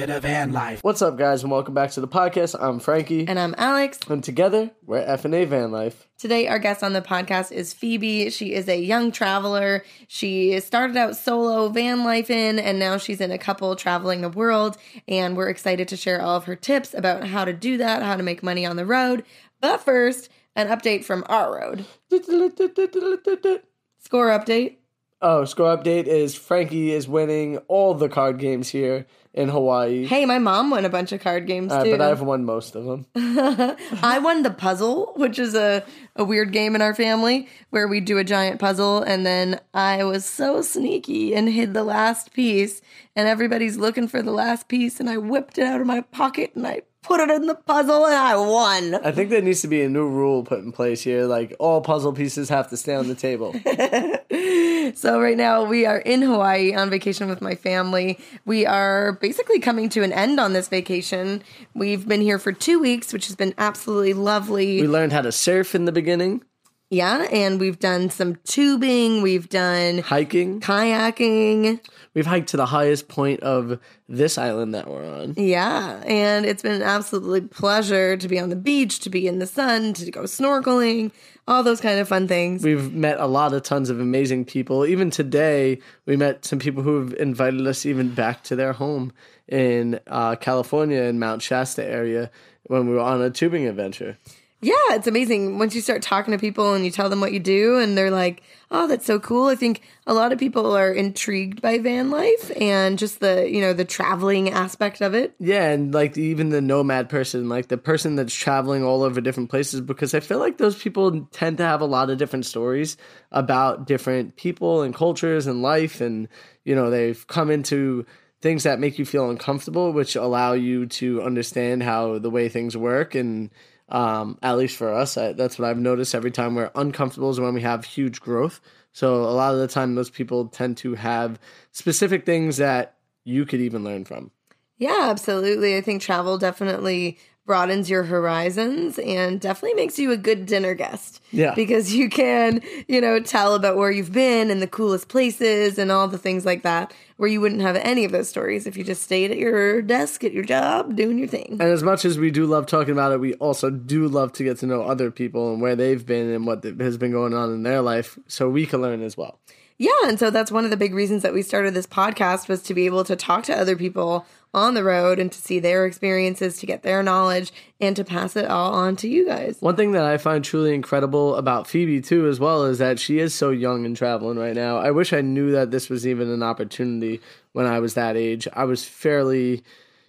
to the van life. What's up, guys, and welcome back to the podcast. I'm Frankie, And I'm Alex. and together we're F and A Van Life. Today, our guest on the podcast is Phoebe. She is a young traveler. She started out solo van life in, and now she's in a couple traveling the world. And we're excited to share all of her tips about how to do that, how to make money on the road. But first, an update from our road. Score update. Oh, score update is Frankie is winning all the card games here in Hawaii, Hey, my mom won a bunch of card games uh, too. but I've won most of them. I won the puzzle, which is a, a weird game in our family where we do a giant puzzle. And then I was so sneaky and hid the last piece. And everybody's looking for the last piece. And I whipped it out of my pocket and I put it in the puzzle and I won. I think there needs to be a new rule put in place here, like all puzzle pieces have to stay on the table. So, right now we are in Hawaii on vacation with my family. We are basically coming to an end on this vacation. We've been here for two weeks, which has been absolutely lovely. we learned how to surf in the beginning, yeah. And we've done some tubing, we've done hiking. kayaking. We've hiked to the highest point of this island that we're on. Yeah, and it's been an absolute pleasure to be on the beach, to be in the sun, to go snorkeling, all those kind of fun things. We've met a lot of tons of amazing people. Even today, we met some people who have invited us even back to their home in uh, California in Mount Shasta area when we were on a tubing adventure. Yeah, it's amazing once you start talking to people and you tell them what you do, and they're like, "Oh, that's so cool." I think a lot of people are intrigued by van life and just the you know the traveling aspect of it. Yeah, and like even the nomad person, like the person that's traveling all over different places, because I feel like those people tend to have a lot of different stories about different people and cultures and life, and you know they've come into things that make you feel uncomfortable, which allow you to understand how the way things work and. Um, at least for us, I, that's what I've noticed every time we're uncomfortable is when we have huge growth. So a lot of the time, those people tend to have specific things that you could even learn from. Yeah, absolutely. I think travel definitely broadens your horizons and definitely makes you a good dinner guest. Yeah. Because you can, you know, tell about where you've been and the coolest places and all the things like that, where you wouldn't have any of those stories if you just stayed at your desk at your job doing your thing. And as much as we do love talking about it, we also do love to get to know other people and where they've been and what has been going on in their life so we can learn as well. Yeah, and so that's one of the big reasons that we started this podcast was to be able to talk to other people on the road and to see their experiences, to get their knowledge, and to pass it all on to you guys. One thing that I find truly incredible about Phoebe, too, as well, is that she is so young and traveling right now. I wish I knew that this was even an opportunity when I was that age. I was fairly,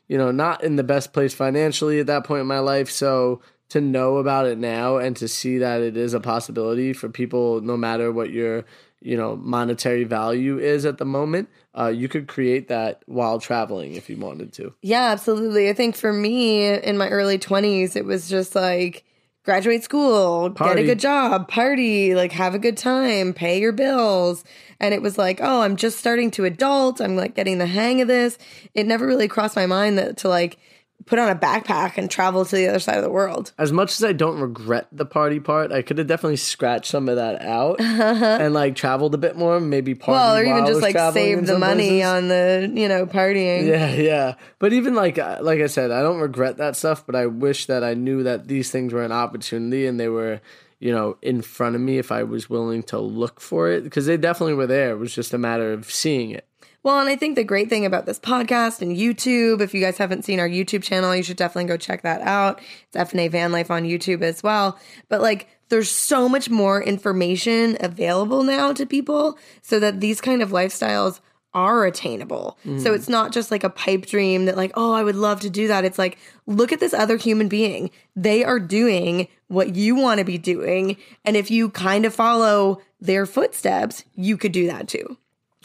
you know, not in the best place financially at that point in my life. So to know about it now and to see that it is a possibility for people, no matter what your you know monetary value is at the moment uh, you could create that while traveling if you wanted to Yeah, absolutely. I think for me in my early 20s, it was just like graduate school, get a good job, party, like have a good time, pay your bills. And it was like, oh, I'm just starting to adult. I'm like getting the hang of this. It never really crossed my mind that to like put on a backpack and travel to the other side of the world. as much as i don't regret the party part i could have definitely scratched some of that out and like traveled a bit more maybe party Well, or even just like save the money places. on the, you know, partying. yeah yeah but even like uh, like i said i don't regret that stuff but i wish that i knew that these things were an opportunity and they were you know in front of me if i was willing to look for it because they definitely were there it was just a matter of seeing it Well, and I think the great thing about this podcast and YouTube, if you guys haven't seen our YouTube channel, you should definitely go check that out. It's FNA Van Life on YouTube as well. But like, there's so much more information available now to people so that these kind of lifestyles are attainable. Mm. So it's not just like a pipe dream that like, oh, I would love to do that. It's like, look at this other human being. They are doing what you want to be doing. And if you kind of follow their footsteps, you could do that too.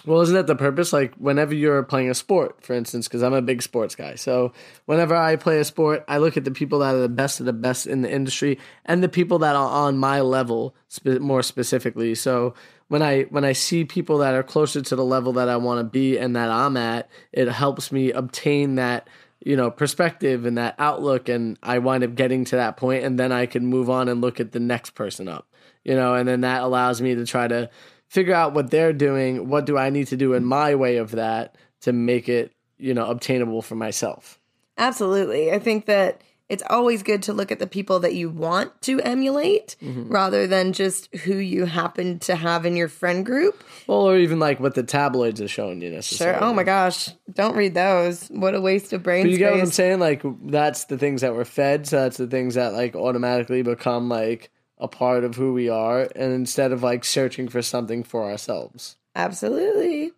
Well, isn't that the purpose? Like, whenever you're playing a sport, for instance, because I'm a big sports guy. So, whenever I play a sport, I look at the people that are the best of the best in the industry and the people that are on my level more specifically. So, when I when I see people that are closer to the level that I want to be and that I'm at, it helps me obtain that you know perspective and that outlook, and I wind up getting to that point, and then I can move on and look at the next person up. You know, and then that allows me to try to figure out what they're doing. What do I need to do in my way of that to make it, you know obtainable for myself. Absolutely. I think that it's always good to look at the people that you want to emulate mm-hmm. rather than just who you happen to have in your friend group. Well, or even like what the tabloids are showing you necessarily. Sure. Oh my gosh. Don't read those. What a waste of brain but you space. get what I'm saying? Like that's the things that we're fed. So that's the things that like automatically become like a part of who we are. And instead of like searching for something for ourselves. Absolutely.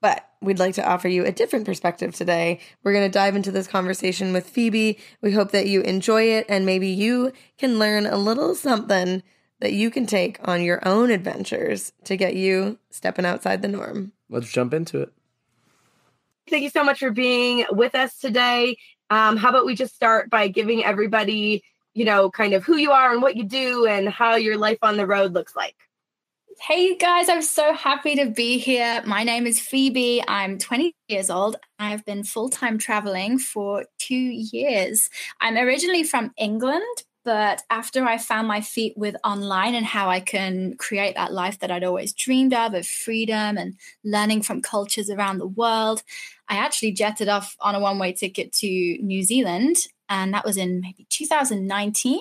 But we'd like to offer you a different perspective today. We're going to dive into this conversation with Phoebe. We hope that you enjoy it and maybe you can learn a little something that you can take on your own adventures to get you stepping outside the norm. Let's jump into it. Thank you so much for being with us today. Um, how about we just start by giving everybody, you know, kind of who you are and what you do and how your life on the road looks like? Hey guys, I'm so happy to be here. My name is Phoebe. I'm 20 years old. I've been full time traveling for two years. I'm originally from England, but after I found my feet with online and how I can create that life that I'd always dreamed of, of freedom and learning from cultures around the world, I actually jetted off on a one way ticket to New Zealand. And that was in maybe 2019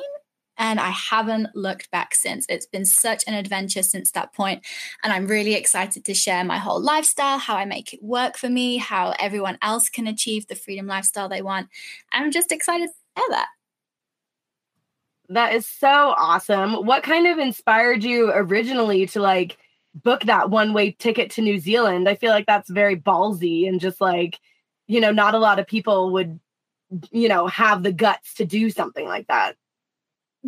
and I haven't looked back since. It's been such an adventure since that point, and I'm really excited to share my whole lifestyle, how I make it work for me, how everyone else can achieve the freedom lifestyle they want. I'm just excited to share that. That is so awesome. What kind of inspired you originally to like book that one way ticket to New Zealand? I feel like that's very ballsy and just like, you know, not a lot of people would, you know, have the guts to do something like that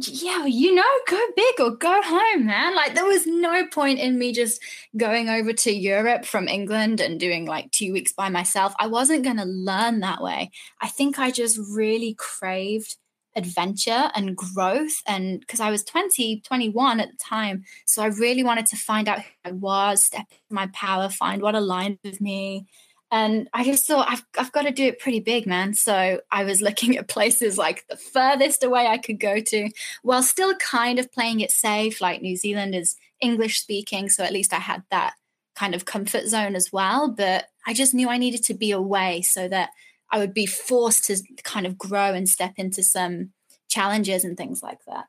yeah, you know, go big or go home, man. Like there was no point in me just going over to Europe from England and doing like two weeks by myself. I wasn't going to learn that way. I think I just really craved adventure and growth and because I was 20 21 at the time so I really wanted to find out who I was step into my power find what aligned with me and I just thought I've I've got to do it pretty big, man. So I was looking at places like the furthest away I could go to, while still kind of playing it safe. Like New Zealand is English speaking, so at least I had that kind of comfort zone as well. But I just knew I needed to be away so that I would be forced to kind of grow and step into some challenges and things like that.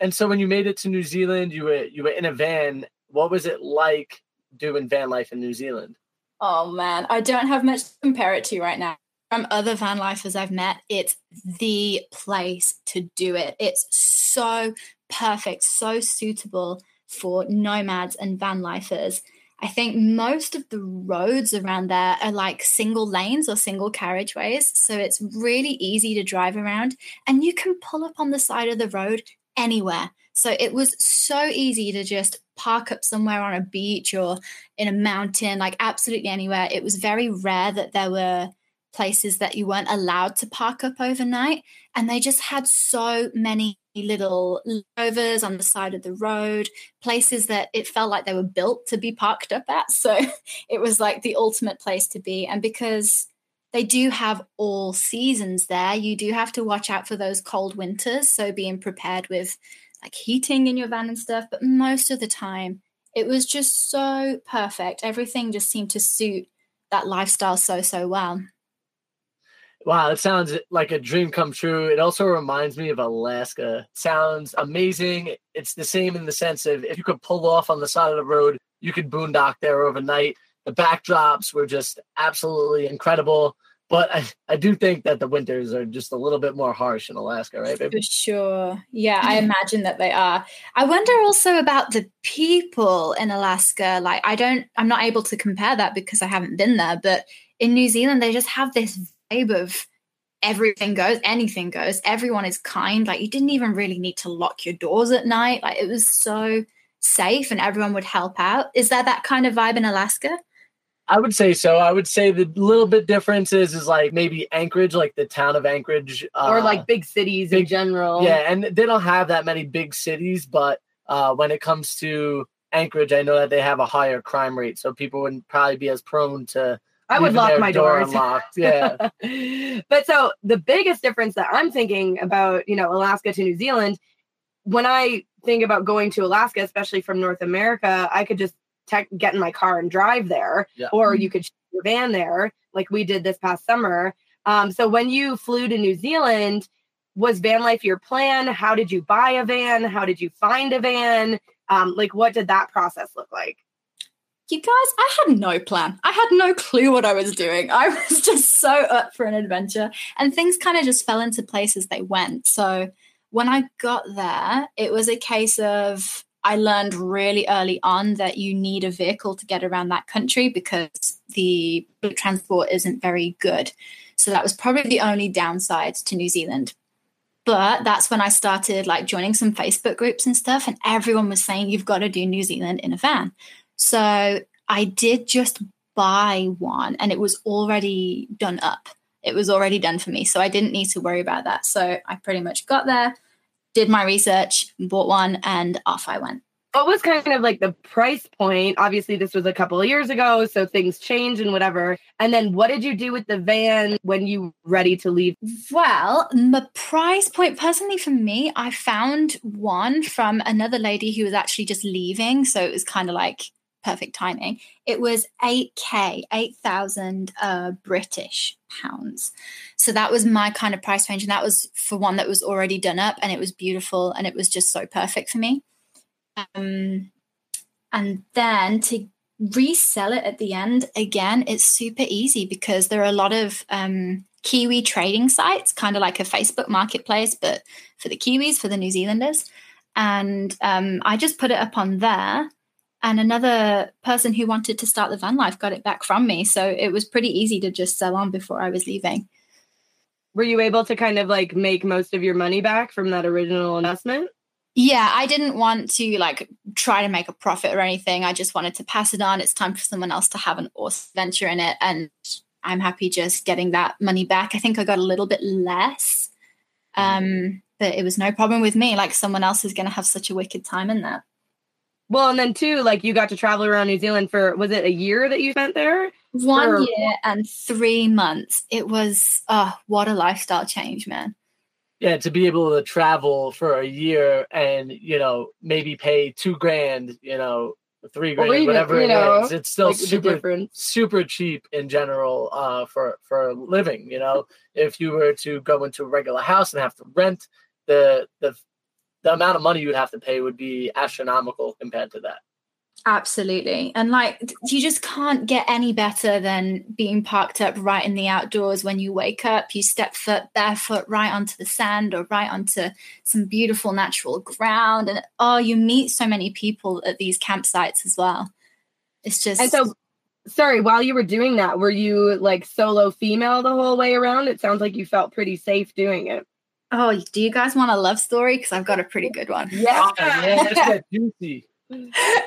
And so when you made it to New Zealand, you were you were in a van. What was it like doing van life in New Zealand? Oh man, I don't have much to compare it to right now. From other van lifers I've met, it's the place to do it. It's so perfect, so suitable for nomads and van lifers. I think most of the roads around there are like single lanes or single carriageways. So it's really easy to drive around and you can pull up on the side of the road anywhere. So it was so easy to just park up somewhere on a beach or in a mountain, like absolutely anywhere. It was very rare that there were places that you weren't allowed to park up overnight. And they just had so many little overs on the side of the road, places that it felt like they were built to be parked up at. So it was like the ultimate place to be. And because they do have all seasons there, you do have to watch out for those cold winters. So being prepared with like heating in your van and stuff, but most of the time it was just so perfect. Everything just seemed to suit that lifestyle so, so well. Wow, it sounds like a dream come true. It also reminds me of Alaska. Sounds amazing. It's the same in the sense of if you could pull off on the side of the road, you could boondock there overnight. The backdrops were just absolutely incredible. But I, I do think that the winters are just a little bit more harsh in Alaska, right? Baby? For sure. Yeah, I imagine that they are. I wonder also about the people in Alaska. Like, I don't, I'm not able to compare that because I haven't been there. But in New Zealand, they just have this vibe of everything goes, anything goes. Everyone is kind. Like, you didn't even really need to lock your doors at night. Like, it was so safe and everyone would help out. Is there that kind of vibe in Alaska? I would say so. I would say the little bit difference is, is like maybe Anchorage, like the town of Anchorage, uh, or like big cities big, in general. Yeah, and they don't have that many big cities, but uh, when it comes to Anchorage, I know that they have a higher crime rate, so people wouldn't probably be as prone to. I would lock my door doors. unlocked. Yeah. but so the biggest difference that I'm thinking about, you know, Alaska to New Zealand, when I think about going to Alaska, especially from North America, I could just tech, get in my car and drive there, yeah. or you could your van there, like we did this past summer. Um, so when you flew to New Zealand, was van life your plan? How did you buy a van? How did you find a van? Um, like, what did that process look like? You guys, I had no plan. I had no clue what I was doing. I was just so up for an adventure, and things kind of just fell into place as they went. So when I got there, it was a case of I learned really early on that you need a vehicle to get around that country because the transport isn't very good. So that was probably the only downside to New Zealand. But that's when I started like joining some Facebook groups and stuff, and everyone was saying you've got to do New Zealand in a van. So I did just buy one, and it was already done up. It was already done for me, so I didn't need to worry about that. So I pretty much got there, did my research, bought one, and off I went what was kind of like the price point? Obviously, this was a couple of years ago, so things change and whatever. And then what did you do with the van when you ready to leave? Well, the price point personally for me, I found one from another lady who was actually just leaving, so it was kind of like perfect timing. It was 8k, 8,000 uh, British pounds. So that was my kind of price range and that was for one that was already done up and it was beautiful and it was just so perfect for me. Um, and then to resell it at the end, again, it's super easy because there are a lot of um, Kiwi trading sites, kind of like a Facebook marketplace, but for the Kiwis, for the New Zealanders. And um, I just put it up on there. And another person who wanted to start the van life got it back from me. So it was pretty easy to just sell on before I was leaving. Were you able to kind of like make most of your money back from that original investment? yeah i didn't want to like try to make a profit or anything i just wanted to pass it on it's time for someone else to have an awesome venture in it and i'm happy just getting that money back i think i got a little bit less um but it was no problem with me like someone else is going to have such a wicked time in that well and then too like you got to travel around new zealand for was it a year that you spent there? One or- year and three months. It was oh what a lifestyle change man. Yeah, to be able to travel for a year and you know maybe pay two grand, you know, three grand, even, whatever it know, is, it's still like super super cheap in general uh, for for living. You know, if you were to go into a regular house and have to rent, the the the amount of money you would have to pay would be astronomical compared to that. Absolutely. And like you just can't get any better than being parked up right in the outdoors when you wake up. You step foot barefoot right onto the sand or right onto some beautiful natural ground. And oh, you meet so many people at these campsites as well. It's just And so sorry, while you were doing that, were you like solo female the whole way around? It sounds like you felt pretty safe doing it. Oh, do you guys want a love story? Because I've got a pretty good one. Yeah, oh, yeah, juicy.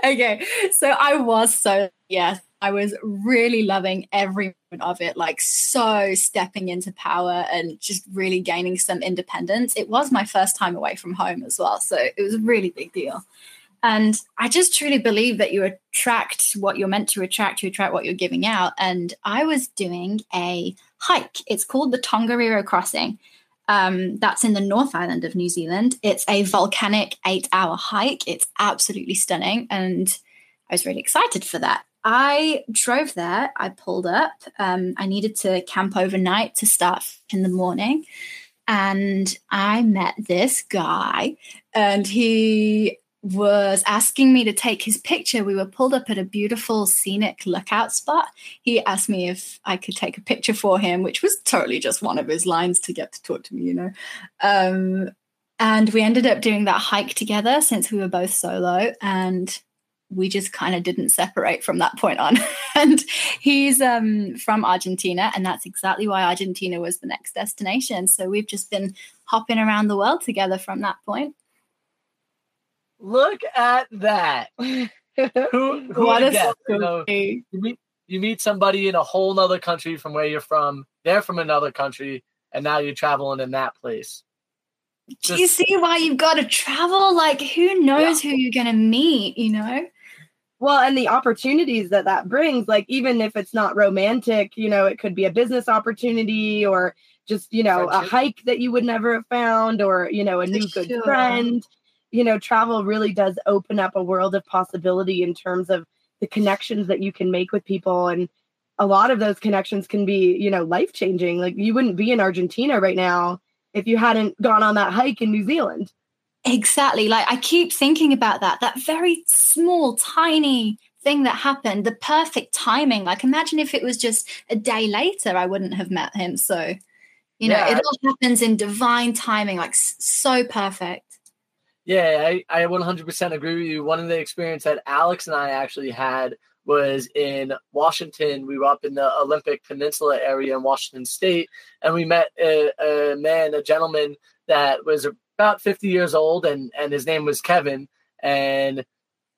okay, so I was so yes, I was really loving every moment of it, like so stepping into power and just really gaining some independence. It was my first time away from home as well, so it was a really big deal. And I just truly believe that you attract what you're meant to attract, you attract what you're giving out. And I was doing a hike. It's called the Tongariro Crossing. Um, that's in the North Island of New Zealand. It's a volcanic eight hour hike. It's absolutely stunning. And I was really excited for that. I drove there. I pulled up. Um, I needed to camp overnight to start in the morning. And I met this guy, and he was asking me to take his picture. We were pulled up at a beautiful scenic lookout spot. He asked me if I could take a picture for him, which was totally just one of his lines to get to talk to me, you know. Um, and we ended up doing that hike together since we were both solo. And we just kind of didn't separate from that point on. and he's um, from Argentina, and that's exactly why Argentina was the next destination. So we've just been hopping around the world together from that point. Look at that. who who what a you, know, you meet you meet somebody in a whole nother country from where you're from. They're from another country, and now you're traveling in that place. Just, Do you see why you've got to travel? Like, who knows yeah. who you're going to meet? You know. Well, and the opportunities that that brings, like even if it's not romantic, you know, it could be a business opportunity or just you know Friendship. a hike that you would never have found, or you know a new good friend you know, travel really does open up a world of possibility in terms of the connections that you can make with people. And a lot of those connections can be, you know, life changing. Like you wouldn't be in Argentina right now if you hadn't gone on that hike in New Zealand. Exactly. Like I keep thinking about that, that very small, tiny thing that happened, the perfect timing. Like imagine if it was just a day later, I wouldn't have met him. So, you know, yeah, it all happens in divine timing, like so perfect. Yeah, I, I 100% agree with you. One of the experience that Alex and I actually had was in Washington. We were up in the Olympic Peninsula area in Washington State, and we met a, a man, a gentleman that was about 50 years old, and, and his name was Kevin. And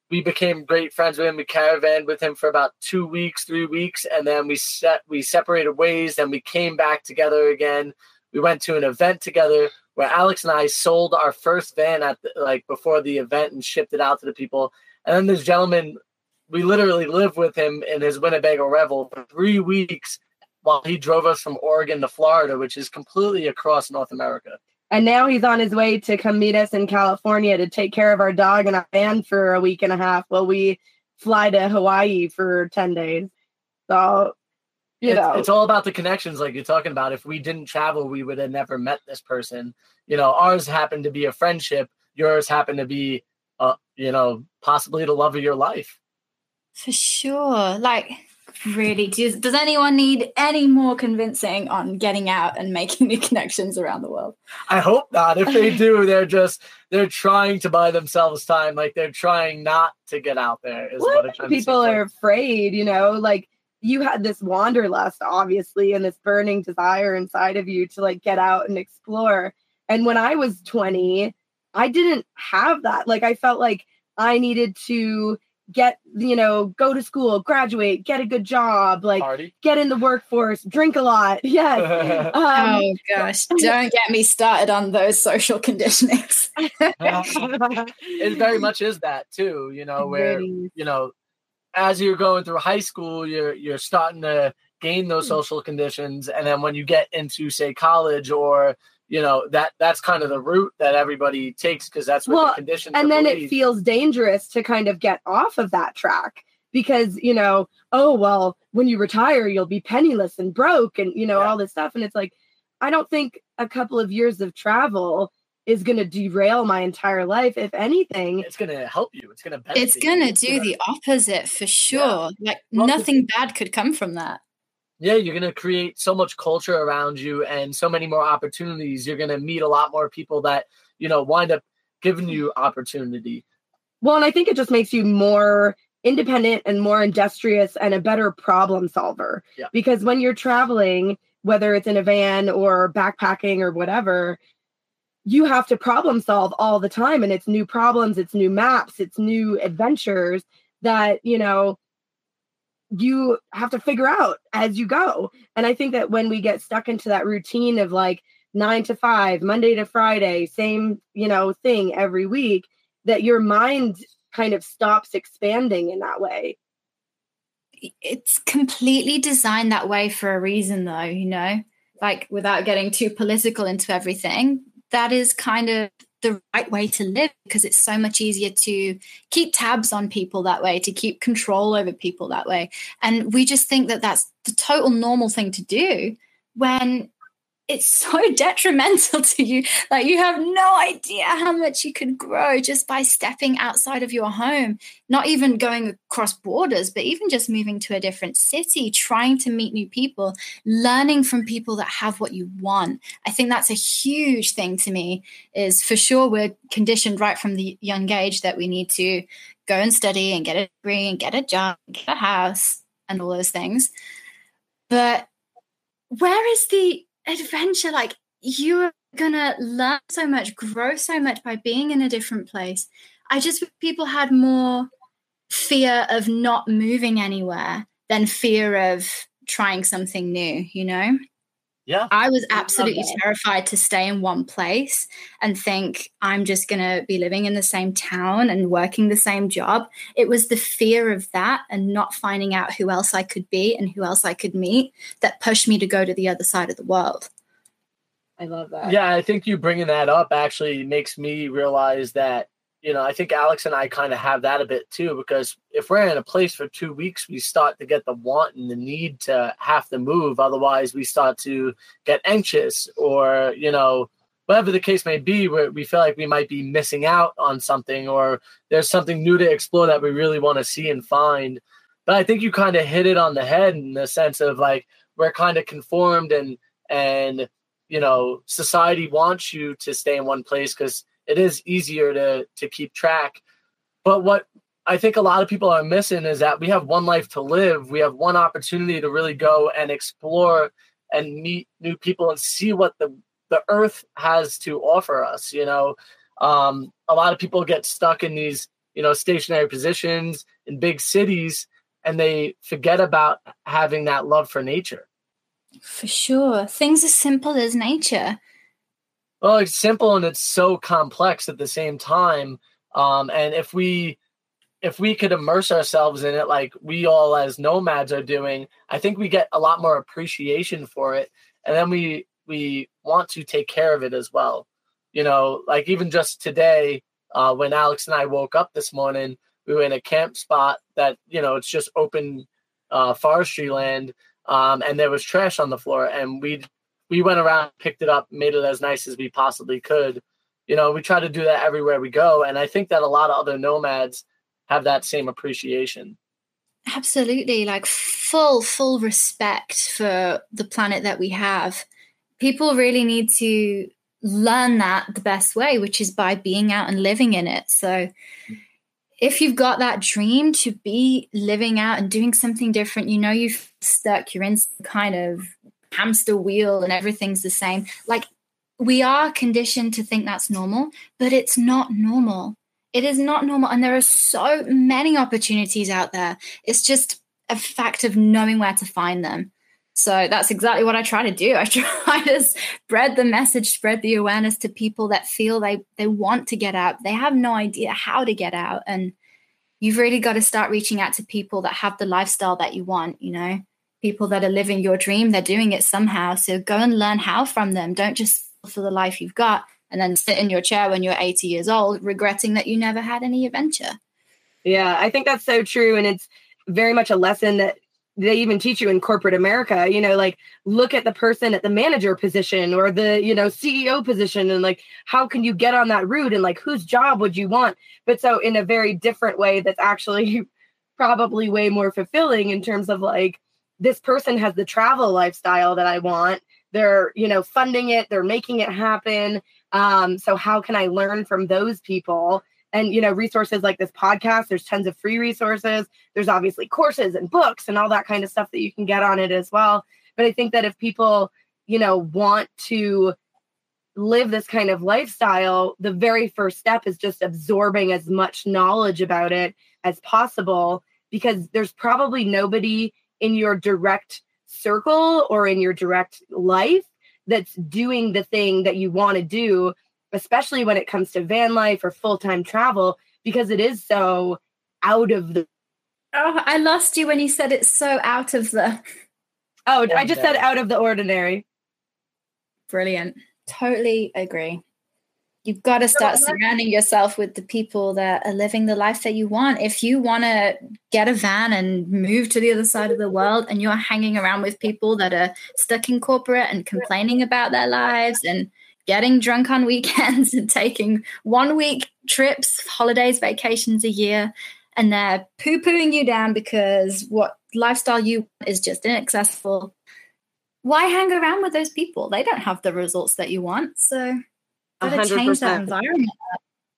we became great friends with him. We caravaned with him for about two weeks, three weeks, and then we set we separated ways. And we came back together again. We went to an event together where Alex and I sold our first van at the, like before the event and shipped it out to the people. And then this gentleman, we literally lived with him in his Winnebago Revel for three weeks while he drove us from Oregon to Florida, which is completely across North America. And now he's on his way to come meet us in California to take care of our dog and our van for a week and a half while we fly to Hawaii for 10 days. So you it's, know. it's all about the connections like you're talking about. If we didn't travel we would have never met this person. You know ours happened to be a friendship. Yours happened to be uh you know possibly the love of your life. For sure. Like really does, does anyone need any more convincing on getting out and making new connections around the world? I hope not. If they do they're just they're trying to buy themselves time. Like they're trying not to get out there is what, what people are afraid you know? Like you had this wanderlust obviously and this burning desire inside of you to like get out and explore. And when i was 20 i didn't have that. Like i felt like i needed to get you know go to school graduate get a good job like Party. get in the workforce drink a lot. Yes. Um, oh gosh. Don't get me started on those social conditionings. It very much is that too you know where you know as you're going through high school, you're you're starting to gain those hmm. social conditions, and then when you get into say college or you know that that's kind of the route that everybody takes because that's what well, the conditions. Are. And then believed. it feels dangerous to kind of get off of that track because you know, oh well, when you retire, you'll be penniless and broke, and you know yeah. all this stuff, and it's like, I don't think a couple of years of travel is going to derail my entire life. If anything, it's going to help you. It's going to It's going to do the opposite for sure. Yeah. Like well, nothing bad could come from that. Yeah, you're going to create so much culture around you and so many more opportunities. You're going to meet a lot more people that, you know, wind up giving you opportunity. Well, and I think it just makes you more independent and more industrious and a better problem solver. Yeah. Because when you're traveling, whether it's in a van or backpacking or whatever, you have to problem solve all the time and it's new problems it's new maps it's new adventures that you know you have to figure out as you go. And i think that when we get stuck into that routine of like 9 to 5 monday to friday same you know thing every week that your mind kind of stops expanding in that way. It's completely designed that way for a reason though you know? Like without getting too political into everything that is kind of the right way to live because it's so much easier to keep tabs on people that way, to keep control over people that way. And we just think that that's the total normal thing to do when it's so detrimental to you. Like you have no idea how much you could grow just by stepping outside of your home, not even going across borders, but even just moving to a different city, trying to meet new people, learning from people that have what you want. I think that's a huge thing to me is for sure we're conditioned right from the young age that we need to go and study and get a degree and get a job, get a house and all those things. But where is the adventure like you're gonna learn so much grow so much by being in a different place. I just people had more fear of not moving anywhere than fear of trying something new you know yeah. I was absolutely terrified to stay in one place and think i'm just going to be living in the same town and working the same job. It was the fear of that and not finding out who else i could be and who else i could meet that pushed me to go to the other side of the world. I love that. Yeah i think you bringing that up actually makes me realize that you know, I think Alex and I kind of have that a bit too, because if we're in a place for two weeks, we start to get the want and the need to have to move. Otherwise, we start to get anxious or, you know, whatever the case may be, where we feel like we might be missing out on something or there's something new to explore that we really want to see and find. But I think you kind of hit it on the head in the sense of like we're kind of conformed and and you know society wants you to stay in one place because it is easier to to keep track. But what I think a lot of people are missing is that we have one life to live. We have one opportunity to really go and explore and meet new people and see what the the earth has to offer us. You know, um, a lot of people get stuck in these you know stationary positions in big cities and they forget about having that love for nature. For sure, things as simple as nature. Well, it's simple and it's so complex at the same time. Um, and if we if we could immerse ourselves in it like we all as nomads are doing, I think we get a lot more appreciation for it. And then we we want to take care of it as well. You know, like even just today, uh, when Alex and I woke up this morning, we were in a camp spot that you know it's just open uh, forestry land, um, and there was trash on the floor, and we we went around, picked it up, made it as nice as we possibly could. You know, we try to do that everywhere we go, and I think that a lot of other nomads have that same appreciation. Absolutely, like full full respect for the planet that we have. People really need to learn that the best way, which is by being out and living in it. So if you've got that dream to be living out and doing something different, you know you've stuck, you're in some kind of hamster wheel and everything's the same. Like we are conditioned to think that's normal, but it's not normal. It is not normal. And there are so many opportunities out there. It's just a fact of knowing where to find them. So that's exactly what I try to do. I try to spread the message, spread the awareness to people that feel they they want to get out. They have no idea how to get out and you've really got to start reaching out to people that have the lifestyle that you want, you know. People that are living your dream, they're doing it somehow. So go and learn how from them. Don't just for the life you've got and then sit in your chair when you're 80 years old regretting that you never had any adventure. Yeah, I think that's so true and it's very much a lesson that they even teach you in corporate America, you know, like look at the person at the manager position or the, you know, CEO position and like how can you get on that route and like whose job would you want? But so in a very different way that's actually probably way more fulfilling in terms of like this person has the travel lifestyle that I want. They're, you know, funding it, they're making it happen. Um, so how can I learn from those people? and you know resources like this podcast there's tons of free resources there's obviously courses and books and all that kind of stuff that you can get on it as well but i think that if people you know want to live this kind of lifestyle the very first step is just absorbing as much knowledge about it as possible because there's probably nobody in your direct circle or in your direct life that's doing the thing that you want to do especially when it comes to van life or full time travel, because it is so out of the. Oh, I lost you when you said it's so out of the. Oh, I just said out of the ordinary. Brilliant. Totally agree. You've got to start surrounding yourself with the people that are living the life that you want. If you want to get a van and move to the other side of the world and you're hanging around with people that are stuck in corporate and complaining about their lives and getting drunk on weekends and taking one week trips, holidays, vacations a year, and they're poo pooing you down because what lifestyle you want is just inaccessible. Why hang around with those people? They don't have the results that you want. So, gotta 100%. change that environment.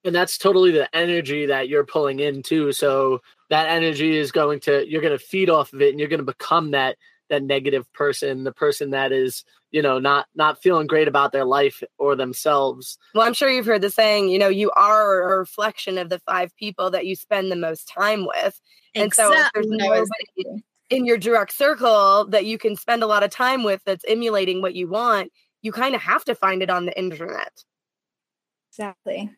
And that's totally the energy that you're pulling in too. So that energy is going to you're going to feed off of it, and you're going to become that that negative person, the person that is you know not not feeling great about their life or themselves well i'm sure you've heard the saying you know you are a reflection of the five people that you spend the most time with and exactly. so if there's nobody in your direct circle that you can spend a lot of time with that's emulating what you want you kind of have to find it on the internet exactly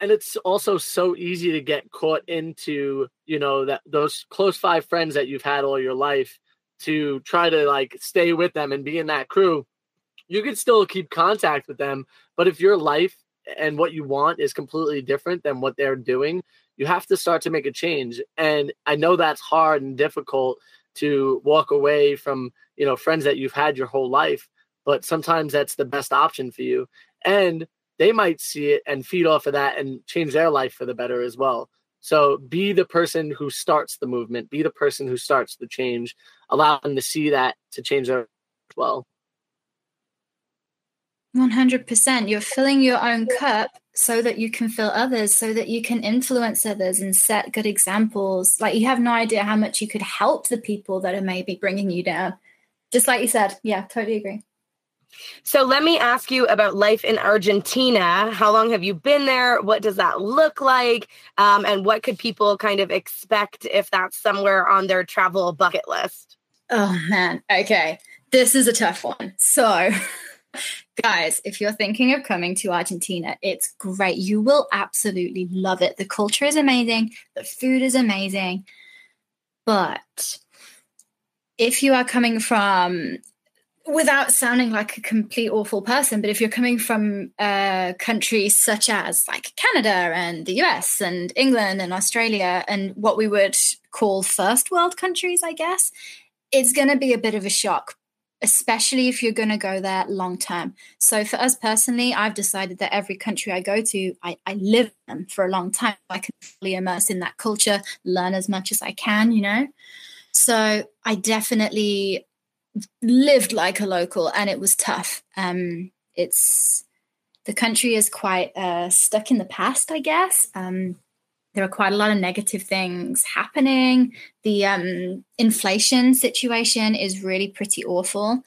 and it's also so easy to get caught into you know that those close five friends that you've had all your life to try to like stay with them and be in that crew, you can still keep contact with them. But if your life and what you want is completely different than what they're doing, you have to start to make a change. And I know that's hard and difficult to walk away from, you know, friends that you've had your whole life, but sometimes that's the best option for you. And they might see it and feed off of that and change their life for the better as well. So be the person who starts the movement, be the person who starts the change, allow them to see that to change their well. 100%. You're filling your own cup so that you can fill others, so that you can influence others and set good examples. Like you have no idea how much you could help the people that are maybe bringing you down. Just like you said. Yeah, totally agree. So let me ask you about life in Argentina. How long have you been there? What does that look like? Um, and what could people kind of expect if that's somewhere on their travel bucket list? Oh, man. Okay. This is a tough one. So Guys, if you're thinking of coming to Argentina, it's great. You will absolutely love it. The culture is amazing, the food is amazing. But if you are coming from, without sounding like a complete awful person, but if you're coming from uh, countries such as like Canada and the US and England and Australia and what we would call first world countries, I guess, it's going to be a bit of a shock especially if you're going to go there long term. So for us personally, I've decided that every country I go to, I, I live them for a long time. I can fully immerse in that culture, learn as much as I can, you know. So I definitely lived like a local, and it was tough. Um, it's the country is quite uh, stuck in the past, I guess. Um, there are quite a lot of negative things happening. The um, inflation situation is really pretty awful.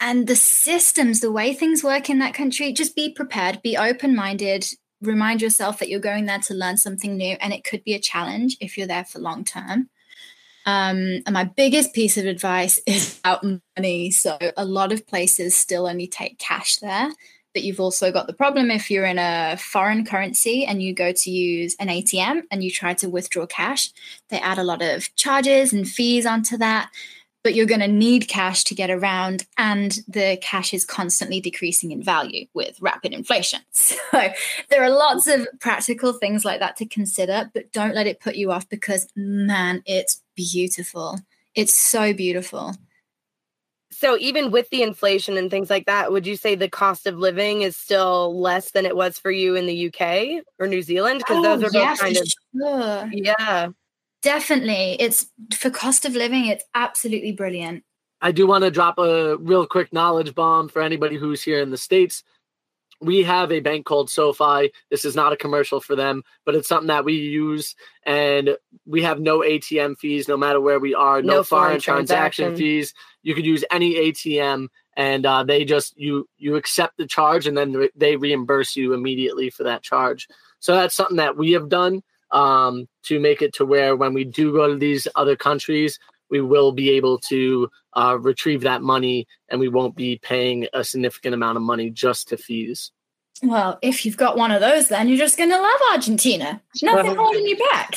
And the systems, the way things work in that country, just be prepared, be open minded, remind yourself that you're going there to learn something new, and it could be a challenge if you're there for long term. Um, and my biggest piece of advice is about money. So, a lot of places still only take cash there. But you've also got the problem if you're in a foreign currency and you go to use an ATM and you try to withdraw cash, they add a lot of charges and fees onto that. But you're going to need cash to get around, and the cash is constantly decreasing in value with rapid inflation. So there are lots of practical things like that to consider, but don't let it put you off because, man, it's beautiful. It's so beautiful so even with the inflation and things like that, would you say the cost of living is still less than it was for you in the UK or New Zealand? Because oh, those are both kind of sure. yeah. Definitely. It's for cost of living, it's absolutely brilliant. I do want to drop a real quick knowledge bomb for anybody who's here in the States we have a bank called SoFi. This is not a commercial for them, but it's something that we use, and we have no ATM fees, no matter where we are, no, no foreign, foreign transaction. transaction fees. You could use any ATM, and uh, they just you you accept the charge, and then re- they reimburse you immediately for that charge. So that's something that we have done um, to make it to where when we do go to these other countries, we will be able to uh, retrieve that money and we won't be paying a significant amount of money just to fees. Well, if you've got one of those, then you're just going to love Argentina. Nothing holding you back.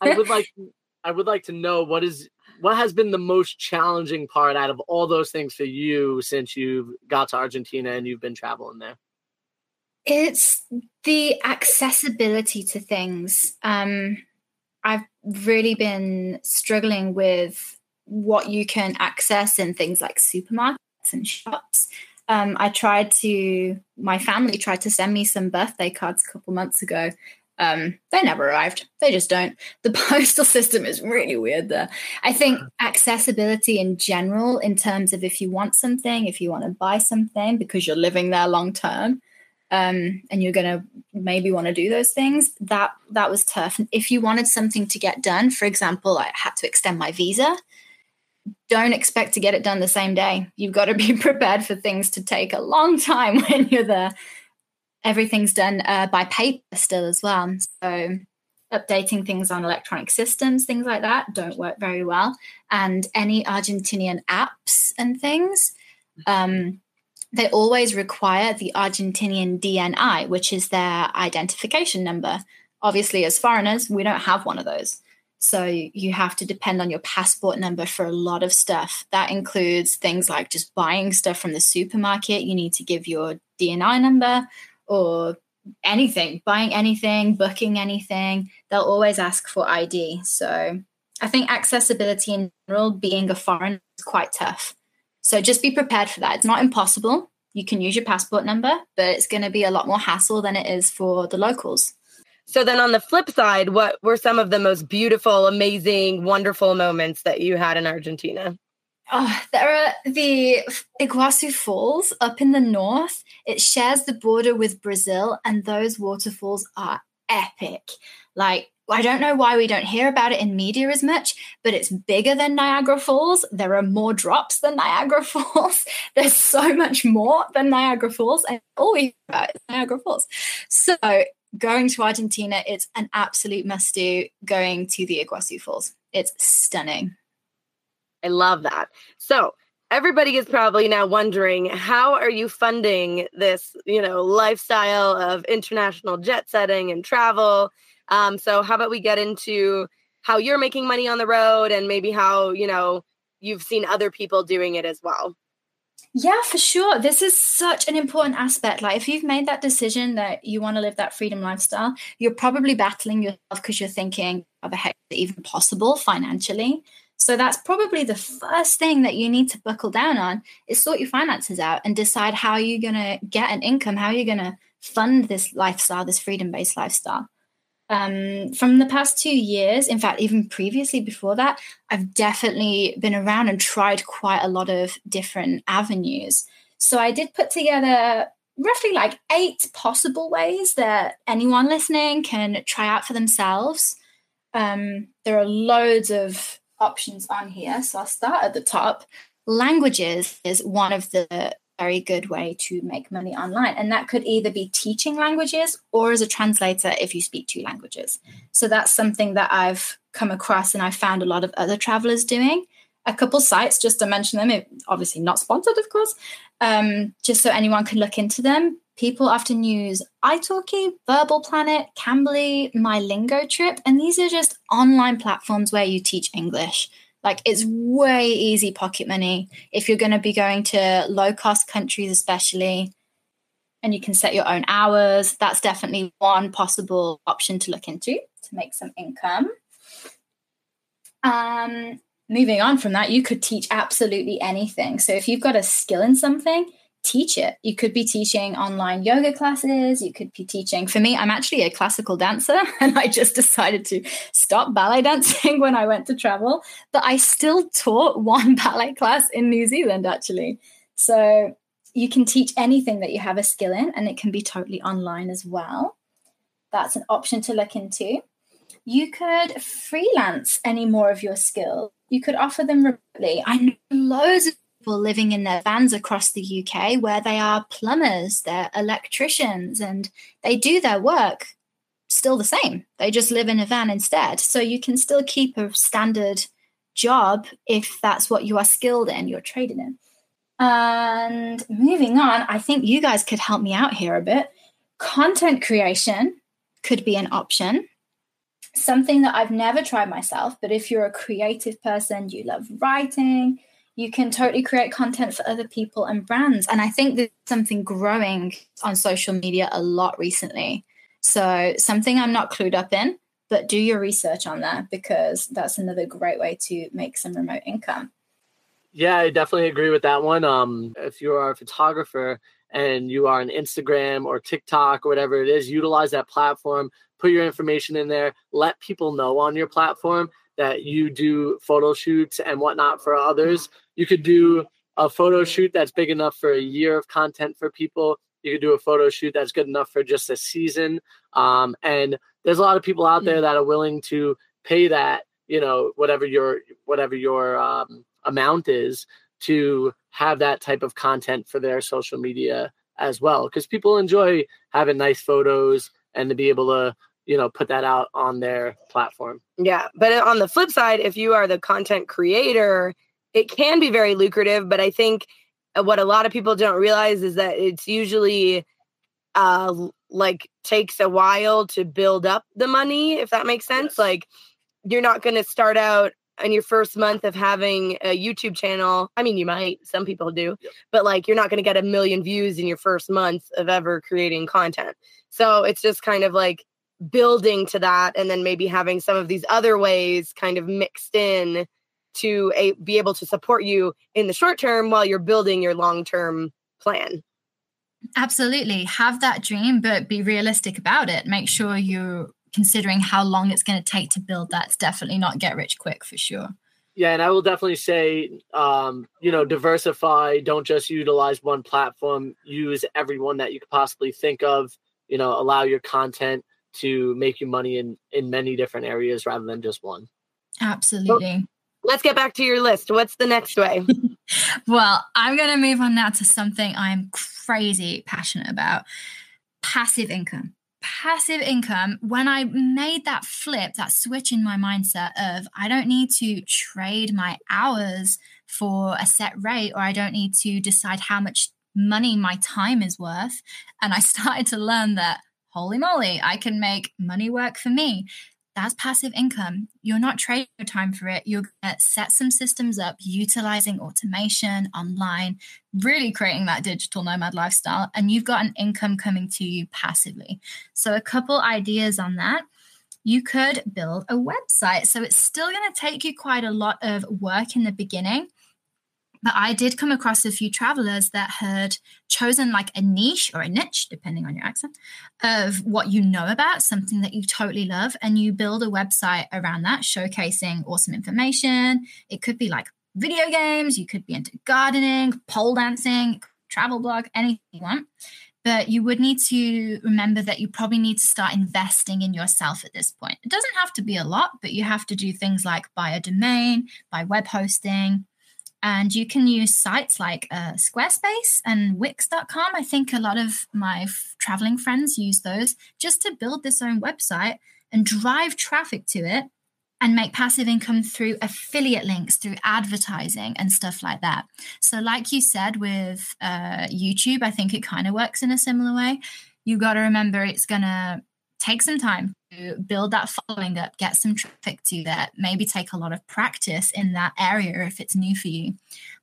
I would like, I would like to know what is what has been the most challenging part out of all those things for you since you've got to Argentina and you've been traveling there. It's the accessibility to things. Um, I've really been struggling with what you can access in things like supermarkets and shops. Um, I tried to, my family tried to send me some birthday cards a couple months ago. Um, they never arrived. They just don't. The postal system is really weird there. I think accessibility in general, in terms of if you want something, if you want to buy something because you're living there long term, um, and you're going to maybe want to do those things that that was tough. If you wanted something to get done for example i had to extend my visa don't expect to get it done the same day. You've got to be prepared for things to take a long time when you're there. Everything's done uh, by paper still as well. So updating things on electronic systems things like that don't work very well. And any argentinian apps and things um, they always require the Argentinian DNI, which is their identification number. Obviously, as foreigners, we don't have one of those. So you have to depend on your passport number for a lot of stuff. That includes things like just buying stuff from the supermarket. You need to give your DNI number, or anything, buying anything, booking anything, they'll always ask for ID. So I think accessibility in general, being a foreigner, is quite tough. So just be prepared for that. It's not impossible. You can use your passport number, but it's going to be a lot more hassle than it is for the locals. So then on the flip side, what were some of the most beautiful, amazing, wonderful moments that you had in Argentina? Oh, there are the Iguazu Falls up in the north. It shares the border with Brazil, and those waterfalls are epic. Like, I don't know why we don't hear about it in media as much, but it's bigger than Niagara Falls. There are more drops than Niagara Falls. There's so much more than Niagara Falls, and all we hear about is Niagara Falls. So, going to Argentina, it's an absolute must do going to the Iguazu Falls. It's stunning. I love that. So, everybody is probably now wondering how are you funding this, you know, lifestyle of international jet setting and travel? Um, so how about we get into how you're making money on the road and maybe how, you know, you've seen other people doing it as well? Yeah, for sure. This is such an important aspect. Like, if you've made that decision that you want to live that freedom lifestyle, you're probably battling yourself because you're thinking, "Are the heck is it even possible financially?" So that's probably the first thing that you need to buckle down on is sort your finances out and decide how you're going to get an income, how you're going to fund this lifestyle, this freedom-based lifestyle um, from the past two years, in fact, even previously before that, I've definitely been around and tried quite a lot of different avenues. So I did put together roughly like eight possible ways that anyone listening can try out for themselves. Um, there are loads of options on here. So I'll start at the top. Languages is one of the very good way to make money online. And that could either be teaching languages or as a translator if you speak two languages. So that's something that I've come across and I found a lot of other travelers doing. A couple sites, just to mention them, obviously not sponsored, of course, um, just so anyone can look into them. People often use italki, Verbal Planet, Cambly, My Lingo Trip, and these are just online platforms where you teach English. Like it's way easy pocket money if you're going to be going to low cost countries, especially, and you can set your own hours. That's definitely one possible option to look into to make some income. Um, moving on from that, you could teach absolutely anything. So if you've got a skill in something, teach it. You could be teaching online yoga classes. You could be teaching. For me, I'm actually a classical dancer, and I just decided to stop ballet dancing when I went to travel. But I still taught one ballet class in New Zealand, actually. So you can teach anything that you have a skill in, and it can be totally online as well. That's an option to look into. You could freelance any more of your skills. You could offer them remotely. I know loads of people living in their vans across the UK where they are plumbers, they're electricians, and they do their work still the same. They just live in a van instead. So you can still keep a standard job if that's what you are skilled in, you're trading in. And moving on, I think you guys could help me out here a bit. Content creation could be an option. Something that I've never tried myself, but if you're a creative person, you love writing, you can totally create content for other people and brands. And I think there's something growing on social media a lot recently. So, something I'm not clued up in, but do your research on that because that's another great way to make some remote income. Yeah, I definitely agree with that one. Um, if you are a photographer and you are on Instagram or TikTok or whatever it is, utilize that platform, put your information in there, let people know on your platform that you do photo shoots and whatnot for others. You could do a photo shoot that's big enough for a year of content for people. You could do a photo shoot that's good enough for just a season. Um, and there's a lot of people out there that are willing to pay that, you know, whatever your whatever your um, amount is to have that type of content for their social media as well because people enjoy having nice photos and to be able to you know put that out on their platform yeah but on the flip side if you are the content creator it can be very lucrative but i think what a lot of people don't realize is that it's usually uh like takes a while to build up the money if that makes sense yes. like you're not going to start out in your first month of having a YouTube channel. I mean, you might, some people do, Yep. but like you're not going to get a million views in your first month of ever creating content. So it's just kind of like building to that and then maybe having some of these other ways kind of mixed in to a, be able to support you in the short term while you're building your long term plan. Absolutely. Have that dream, but be realistic about it. Make sure you're considering how long it's going to take to build that. It's definitely not get rich quick for sure. Yeah, and I will definitely say, um, you know, diversify. Don't just utilize one platform. Use every one that you could possibly think of. You know, allow your content to make you money in in many different areas rather than just one. Absolutely. Let's get back to your list. What's the next way? Well, I'm going to move on now to something I'm crazy passionate about passive income. Passive income, when I made that flip, that switch in my mindset of I don't need to trade my hours for a set rate or I don't need to decide how much money my time is worth. And I started to learn that, holy moly, I can make money work for me that's passive income. You're not trading your time for it. You're going to set some systems up utilizing automation online, really creating that digital nomad lifestyle, and you've got an income coming to you passively. So, a couple ideas on that. You could build a website. So, it's still going to take you quite a lot of work in the beginning. But I did come across a few travelers that had chosen like a niche or a niche, depending on your accent, of what you know about, something that you totally love, and you build a website around that, showcasing awesome information. It could be like video games, you could be into gardening, pole dancing, travel blog, anything you want. But you would need to remember that you probably need to start investing in yourself at this point. It doesn't have to be a lot, but you have to do things like buy a domain, buy web hosting, and you can use sites like uh, Squarespace and Wix.com. I think a lot of my f- traveling friends use those just to build this own website and drive traffic to it and make passive income through affiliate links, through advertising and stuff like that. So, like you said with uh, YouTube, I think it kind of works in a similar way. You got to remember it's going to take some time to build that following up, get some traffic to that, maybe take a lot of practice in that area if it's new for you.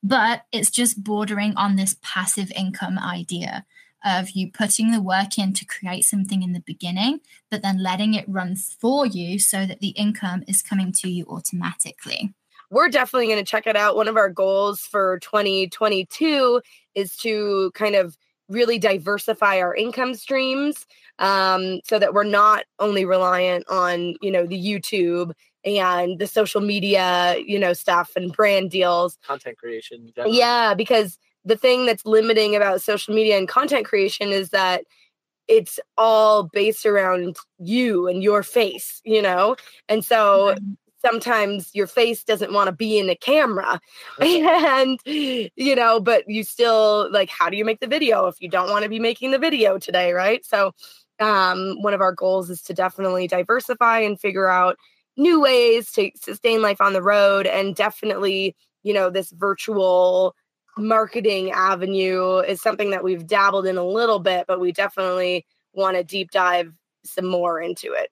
But it's just bordering on this passive income idea of you putting the work in to create something in the beginning, but then letting it run for you so that the income is coming to you automatically. We're definitely going to check it out. One of our goals for 2022 is to kind of really diversify our income streams um, so that we're not only reliant on you know the youtube and the social media you know stuff and brand deals Content creation. generally. yeah because the thing that's limiting about social media and content creation is that it's all based around you and your face you know and so sometimes your face doesn't want to be in a camera. And you know but you still like how do you make the video if you don't want to be making the video today right? So um one of our goals is to definitely diversify and figure out new ways to sustain life on the road and definitely you know this virtual marketing avenue is something that we've dabbled in a little bit but we definitely want to deep dive some more into it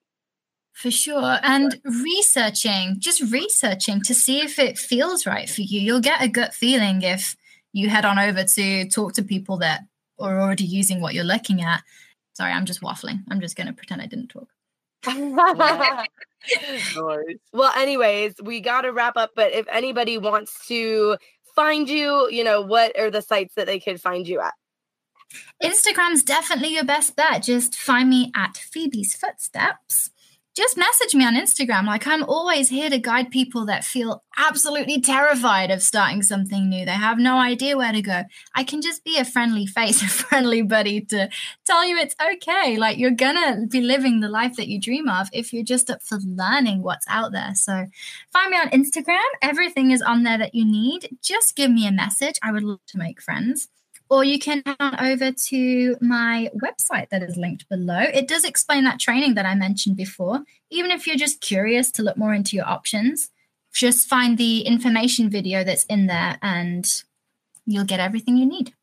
For sure. And researching, just researching to see if it feels right for you. You'll get a gut feeling if you head on over to talk to people that are already using what you're looking at. Sorry, I'm just waffling. I'm just going to pretend I didn't talk. Well, anyways, we got to wrap up. But if anybody wants to find you, you know, what are the sites that they could find you at? Instagram's definitely your best bet. Just find me at Phoebe's Footsteps. Just message me on Instagram. Like, I'm always here to guide people that feel absolutely terrified of starting something new. They have no idea where to go. I can just be a friendly face, a friendly buddy to tell you it's okay. Like, you're gonna be living the life that you dream of if you're just up for learning what's out there. So, find me on Instagram. Everything is on there that you need. Just give me a message. I would love to make friends or you can head on over to my website that is linked below. It does explain that training that I mentioned before. Even if you're just curious to look more into your options, just find the information video that's in there and you'll get everything you need.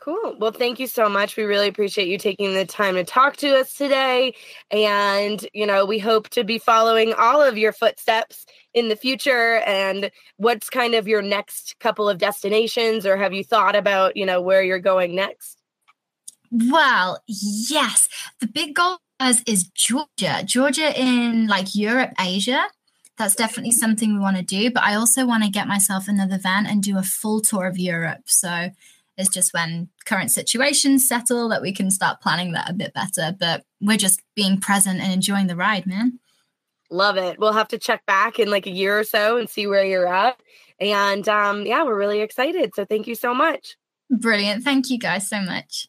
Cool. Well, thank you so much. We really appreciate you taking the time to talk to us today. And, you know, we hope to be following all of your footsteps in the future. And what's kind of your next couple of destinations, or have you thought about, you know, where you're going next? Well, yes. The big goal is, is Georgia. Georgia in like Europe, Asia. That's definitely something we want to do. But I also want to get myself another van and do a full tour of Europe. So it's just when current situations settle that we can start planning that a bit better. But we're just being present and enjoying the ride, man. Love it. We'll have to check back in like a year or so and see where you're at. And um, yeah, we're really excited. So thank you so much. Brilliant. Thank you guys so much.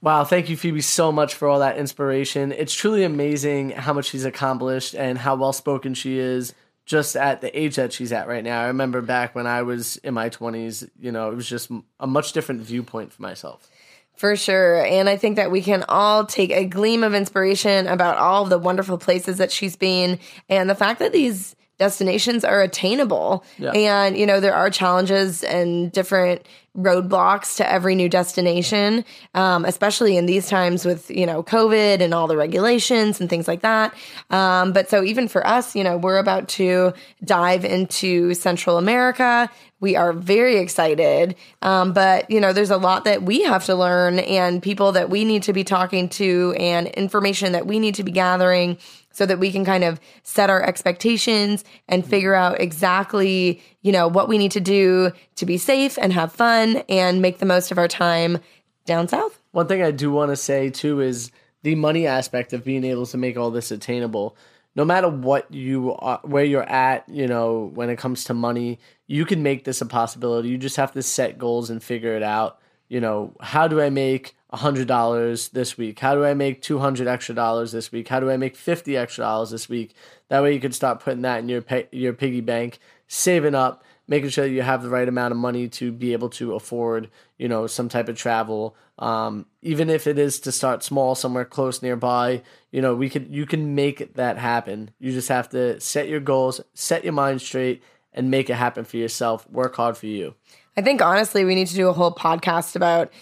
Wow, thank you, Phoebe, so much for all that inspiration. It's truly amazing how much she's accomplished and how well spoken she is just at the age that she's at right now. I remember back when I was in my 20s, you know, it was just a much different viewpoint for myself. For sure. And I think that we can all take a gleam of inspiration about all of the wonderful places that she's been and the fact that these destinations are attainable. Yeah. And, you know, there are challenges and different roadblocks to every new destination, um, especially in these times with, you know, COVID and all the regulations and things like that. Um, but so even for us, you know, we're about to dive into Central America. We are very excited. Um, but, you know, there's a lot that we have to learn and people that we need to be talking to and information that we need to be gathering so that we can kind of set our expectations and mm-hmm. figure out exactly, you know, what we need to do to be safe and have fun and make the most of our time down south. One thing I do want to say too is the money aspect of being able to make all this attainable. No matter what you are, where you're at, you know, when it comes to money, you can make this a possibility. You just have to set goals and figure it out. You know, how do I make $100 this week? How do I make 200 extra dollars this week? How do I make 50 extra dollars this week? That way you can start putting that in your pay, your piggy bank, saving up, making sure you have the right amount of money to be able to afford, you know, some type of travel. Um, even if it is to start small somewhere close nearby, you know, we could you can make that happen. You just have to set your goals, set your mind straight and make it happen for yourself. Work hard for you. I think honestly we need to do a whole podcast about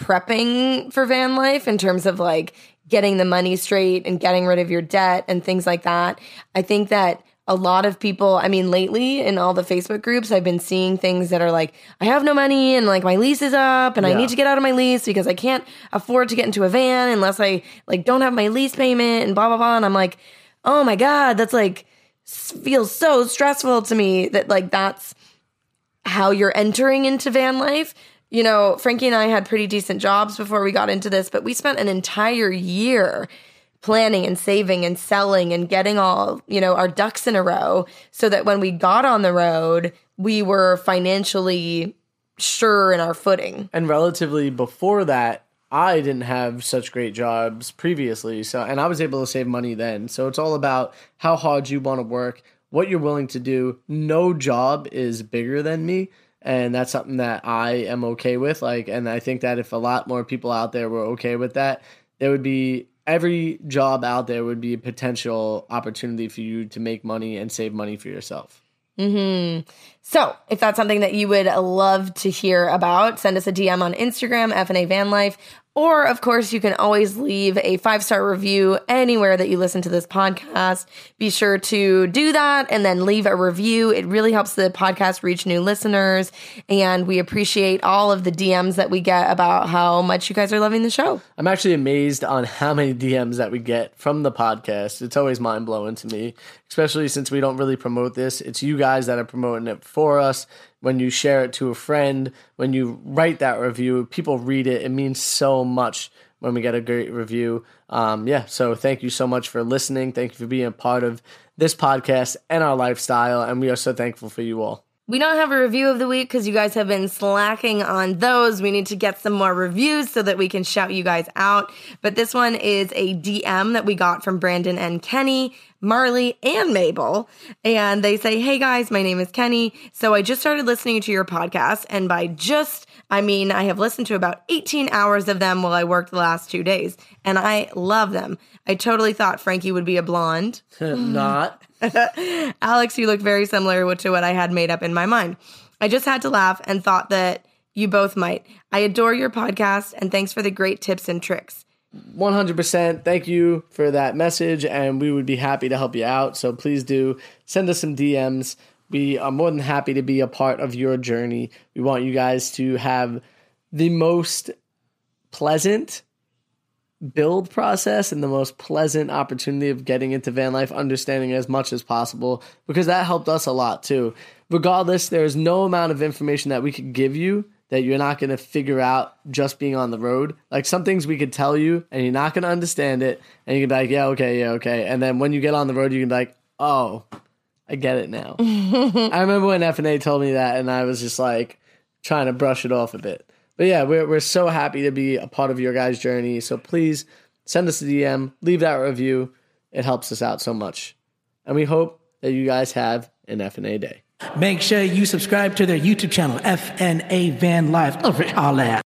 prepping for van life in terms of like getting the money straight and getting rid of your debt and things like that. I think that a lot of people, I mean, lately in all the Facebook groups, I've been seeing things that are like, I have no money and like my lease is up and yeah. I need to get out of my lease because I can't afford to get into a van unless I like don't have my lease payment and blah, blah, blah. And I'm like, oh my God, that's like, feels so stressful to me that like that's how you're entering into van life you know, Frankie and I had pretty decent jobs before we got into this, but we spent an entire year planning and saving and selling and getting all, you know, our ducks in a row so that when we got on the road, we were financially sure in our footing. And relatively before that, I didn't have such great jobs previously. So, and I was able to save money then. So it's all about how hard you want to work, what you're willing to do. No job is bigger than me and that's something that I am okay with. Like, and I think that if a lot more people out there were okay with that, there would be every job out there would be a potential opportunity for you to make money and save money for yourself. Hmm. So, if that's something that you would love to hear about, send us a DM on Instagram, FNA Van Life, or, of course, you can always leave a five star review anywhere that you listen to this podcast. Be sure to do that and then leave a review. It really helps the podcast reach new listeners. And we appreciate all of the DMs that we get about how much you guys are loving the show. I'm actually amazed on how many DMs that we get from the podcast. It's always mind blowing to me, especially since we don't really promote this. It's you guys that are promoting it for us when you share it to a friend, when you write that review, people read it. It means so much when we get a great review. Um, yeah, so thank you so much for listening. Thank you for being a part of this podcast and our lifestyle. And we are so thankful for you all. We don't have a review of the week because you guys have been slacking on those. We need to get some more reviews so that we can shout you guys out. But this one is a DM that we got from Brandon and Kenny. Marley, and Mabel. And they say, Hey guys, my name is Kenny. So I just started listening to your podcast. And by just, I mean, I have listened to about 18 hours of them while I worked the last two days. And I love them. I totally thought Frankie would be a blonde. Not. Alex, you look very similar to what I had made up in my mind. I just had to laugh and thought that You both might. I adore your podcast and thanks for the great tips and tricks. 100% thank you for that message and we would be happy to help you out so please do send us some dms we are more than happy to be a part of your journey we want you guys to have the most pleasant build process and the most pleasant opportunity of getting into van life understanding as much as possible because that helped us a lot too regardless there is no amount of information that we could give you that you're not going to figure out just being on the road. Like some things we could tell you and you're not going to understand it. And you can be like, yeah, okay, yeah, okay. And then when you get on the road, you can be like, oh, I get it now. I remember when FNA told me that and I was just like trying to brush it off a bit. But yeah, we're, we're so happy to be a part of your guys' journey. So please send us a DM, leave that review. It helps us out so much. And we hope that you guys have an FNA day. Make sure you subscribe to their YouTube channel, FNA Van Life. Over all that.